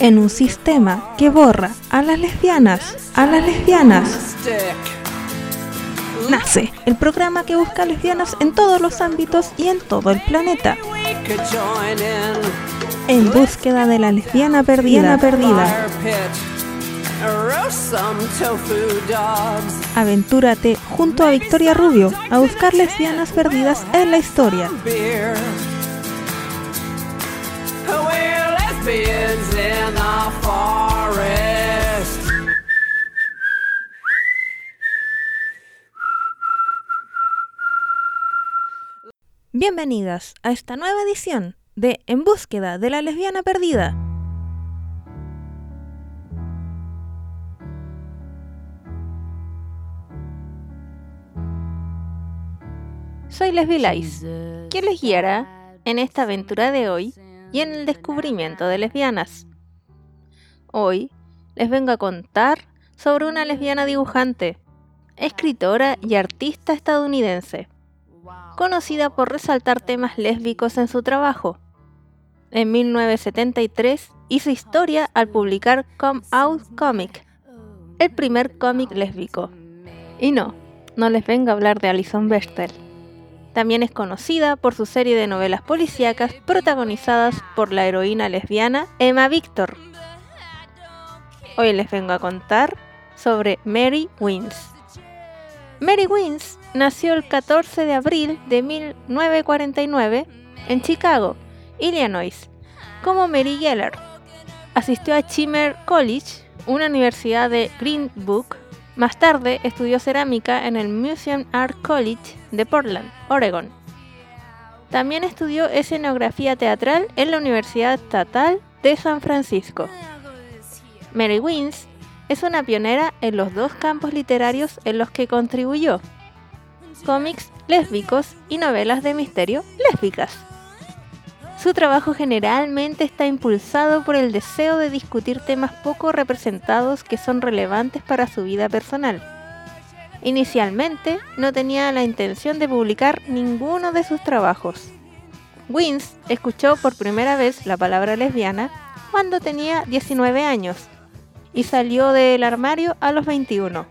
En un sistema que borra a las lesbianas, a las lesbianas. Nace el programa que busca lesbianas en todos los ámbitos y en todo el planeta. En búsqueda de la lesbiana perdida. perdida. Aventúrate junto a Victoria Rubio a buscar lesbianas perdidas en la historia. Bienvenidas a esta nueva edición de En búsqueda de la lesbiana perdida. Soy Leslie Lice, quien les guiará en esta aventura de hoy y en el descubrimiento de lesbianas. Hoy les vengo a contar sobre una lesbiana dibujante, escritora y artista estadounidense, conocida por resaltar temas lésbicos en su trabajo. En 1973 hizo historia al publicar Come Out Comic, el primer cómic lésbico. Y no, no les vengo a hablar de Alison Bechtel. También es conocida por su serie de novelas policíacas protagonizadas por la heroína lesbiana Emma Victor. Hoy les vengo a contar sobre Mary Wins. Mary Wins nació el 14 de abril de 1949 en Chicago, Illinois, como Mary Geller. Asistió a Chimmer College, una universidad de Greenbook, más tarde estudió cerámica en el Museum Art College de Portland, Oregon. También estudió escenografía teatral en la Universidad Estatal de San Francisco. Mary Wins es una pionera en los dos campos literarios en los que contribuyó, cómics lésbicos y novelas de misterio lésbicas. Su trabajo generalmente está impulsado por el deseo de discutir temas poco representados que son relevantes para su vida personal. Inicialmente no tenía la intención de publicar ninguno de sus trabajos. Wins escuchó por primera vez la palabra lesbiana cuando tenía 19 años y salió del armario a los 21.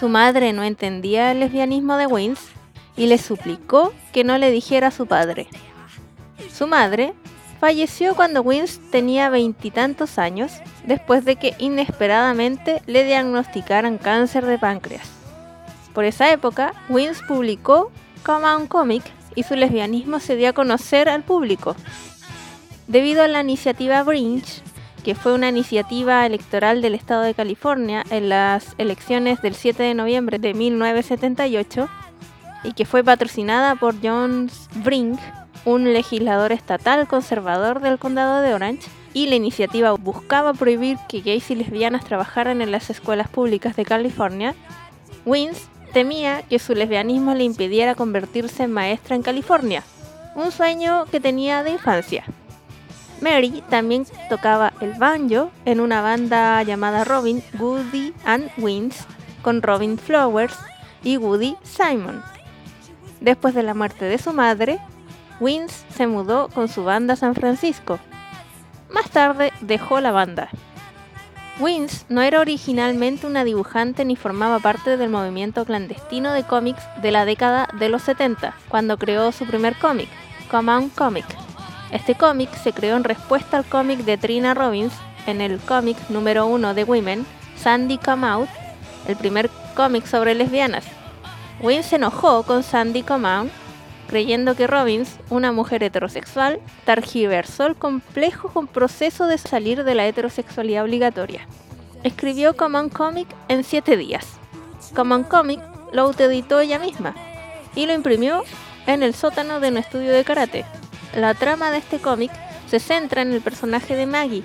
Su madre no entendía el lesbianismo de Wins y le suplicó que no le dijera a su padre. Su madre falleció cuando Wins tenía veintitantos años, después de que inesperadamente le diagnosticaran cáncer de páncreas. Por esa época, Wins publicó Come On Comic y su lesbianismo se dio a conocer al público. Debido a la iniciativa Brinch, que fue una iniciativa electoral del estado de California en las elecciones del 7 de noviembre de 1978 y que fue patrocinada por John Brink, un legislador estatal conservador del condado de Orange, y la iniciativa buscaba prohibir que gays y lesbianas trabajaran en las escuelas públicas de California, Wins temía que su lesbianismo le impidiera convertirse en maestra en California, un sueño que tenía de infancia. Mary también tocaba el banjo en una banda llamada Robin, Woody and Wins, con Robin Flowers y Woody Simon. Después de la muerte de su madre, Wins se mudó con su banda a San Francisco. Más tarde dejó la banda. Wins no era originalmente una dibujante ni formaba parte del movimiento clandestino de cómics de la década de los 70, cuando creó su primer cómic, Come Comic. Este cómic se creó en respuesta al cómic de Trina Robbins en el cómic número uno de Women, Sandy Come Out, el primer cómic sobre lesbianas. Wins se enojó con Sandy Come Out creyendo que Robbins, una mujer heterosexual, targiversó el complejo con proceso de salir de la heterosexualidad obligatoria. Escribió Common Comic en 7 días. Common Comic lo autoeditó ella misma y lo imprimió en el sótano de un estudio de karate. La trama de este cómic se centra en el personaje de Maggie,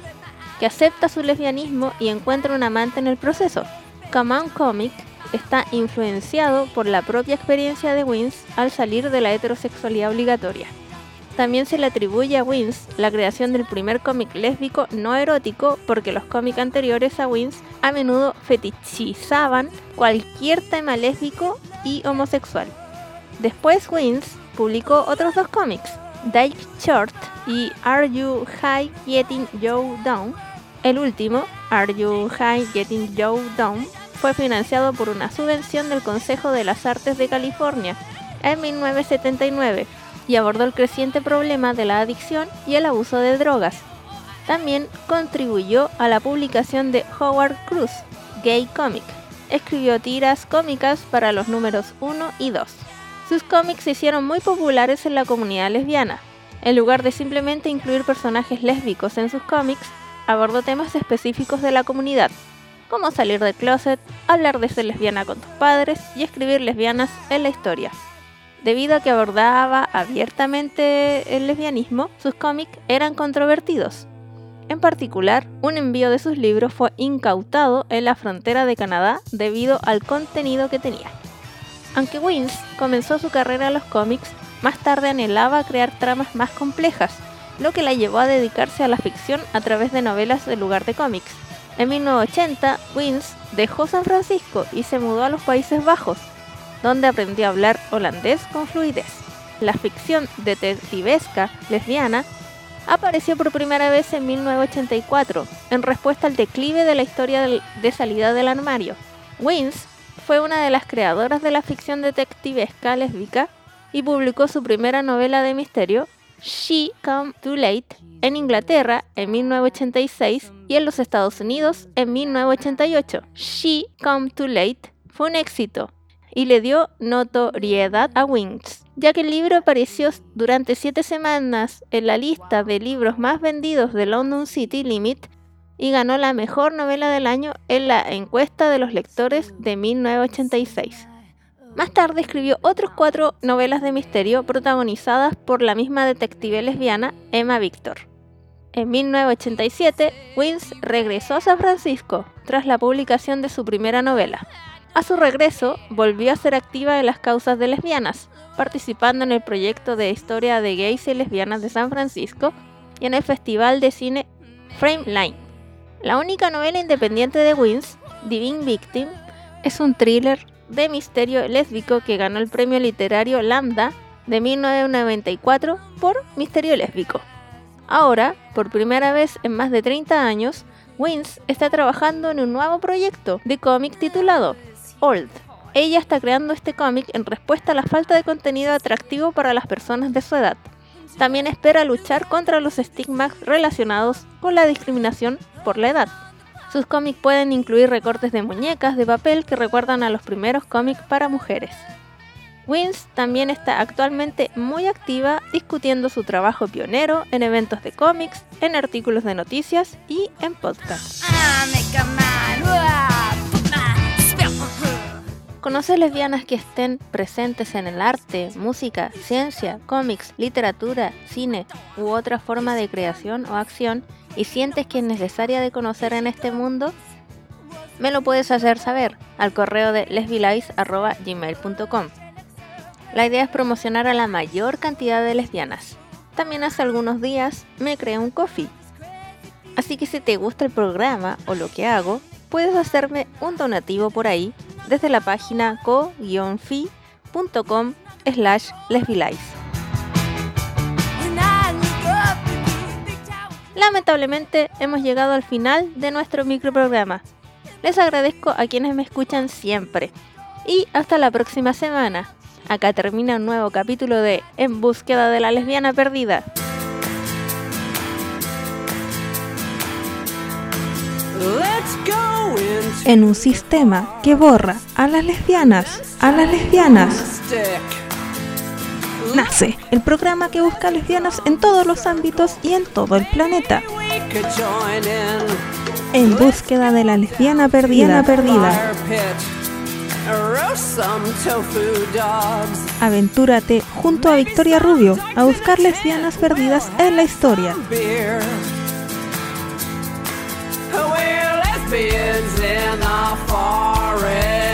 que acepta su lesbianismo y encuentra un amante en el proceso. Common Comic está influenciado por la propia experiencia de Wins al salir de la heterosexualidad obligatoria. También se le atribuye a Wins la creación del primer cómic lésbico no erótico porque los cómics anteriores a Wins a menudo fetichizaban cualquier tema lésbico y homosexual. Después Wins publicó otros dos cómics, Dyke Short y Are You High Getting Joe Down. El último, Are You High Getting Joe Down, fue financiado por una subvención del Consejo de las Artes de California en 1979 y abordó el creciente problema de la adicción y el abuso de drogas. También contribuyó a la publicación de Howard Cruz, Gay Comic. Escribió tiras cómicas para los números 1 y 2. Sus cómics se hicieron muy populares en la comunidad lesbiana. En lugar de simplemente incluir personajes lésbicos en sus cómics, abordó temas específicos de la comunidad, como salir del closet, hablar de ser lesbiana con tus padres y escribir lesbianas en la historia. Debido a que abordaba abiertamente el lesbianismo, sus cómics eran controvertidos. En particular, un envío de sus libros fue incautado en la frontera de Canadá debido al contenido que tenía. Aunque Wins comenzó su carrera en los cómics, más tarde anhelaba crear tramas más complejas, lo que la llevó a dedicarse a la ficción a través de novelas en lugar de cómics. En 1980, Wins dejó San Francisco y se mudó a los Países Bajos, donde aprendió a hablar holandés con fluidez. La ficción detectivesca lesbiana apareció por primera vez en 1984, en respuesta al declive de la historia de salida del armario. Wins fue una de las creadoras de la ficción detectivesca lésbica y publicó su primera novela de misterio, She Come Too Late, en Inglaterra en 1986 y en los Estados Unidos en 1988. She Come Too Late fue un éxito y le dio notoriedad a Wings, ya que el libro apareció durante siete semanas en la lista de libros más vendidos de London City Limit y ganó la mejor novela del año en la encuesta de los lectores de 1986. Más tarde escribió otros cuatro novelas de misterio protagonizadas por la misma detective lesbiana Emma Victor. En 1987, Wins regresó a San Francisco tras la publicación de su primera novela. A su regreso, volvió a ser activa en las causas de lesbianas, participando en el proyecto de historia de gays y lesbianas de San Francisco y en el Festival de Cine Frame Line. La única novela independiente de Wins, Divine Victim, es un thriller de misterio lésbico que ganó el premio literario Lambda de 1994 por Misterio Lésbico. Ahora, por primera vez en más de 30 años, Wins está trabajando en un nuevo proyecto de cómic titulado Old. Ella está creando este cómic en respuesta a la falta de contenido atractivo para las personas de su edad. También espera luchar contra los estigmas relacionados con la discriminación por la edad. Sus cómics pueden incluir recortes de muñecas de papel que recuerdan a los primeros cómics para mujeres. Wins también está actualmente muy activa discutiendo su trabajo pionero en eventos de cómics, en artículos de noticias y en podcasts. ¿Conoces lesbianas que estén presentes en el arte, música, ciencia, cómics, literatura, cine u otra forma de creación o acción y sientes que es necesaria de conocer en este mundo? Me lo puedes hacer saber al correo de lesbilice.gmail.com. La idea es promocionar a la mayor cantidad de lesbianas. También hace algunos días me creé un coffee. Así que si te gusta el programa o lo que hago, puedes hacerme un donativo por ahí desde la página co-fi.com slash Lamentablemente hemos llegado al final de nuestro microprograma. Les agradezco a quienes me escuchan siempre. Y hasta la próxima semana. Acá termina un nuevo capítulo de En búsqueda de la lesbiana perdida. En un sistema que borra a las lesbianas, a las lesbianas. Nace el programa que busca lesbianas en todos los ámbitos y en todo el planeta. En búsqueda de la lesbiana perdida. perdida. Aventúrate junto a Victoria Rubio a buscar lesbianas perdidas en la historia. in the fall.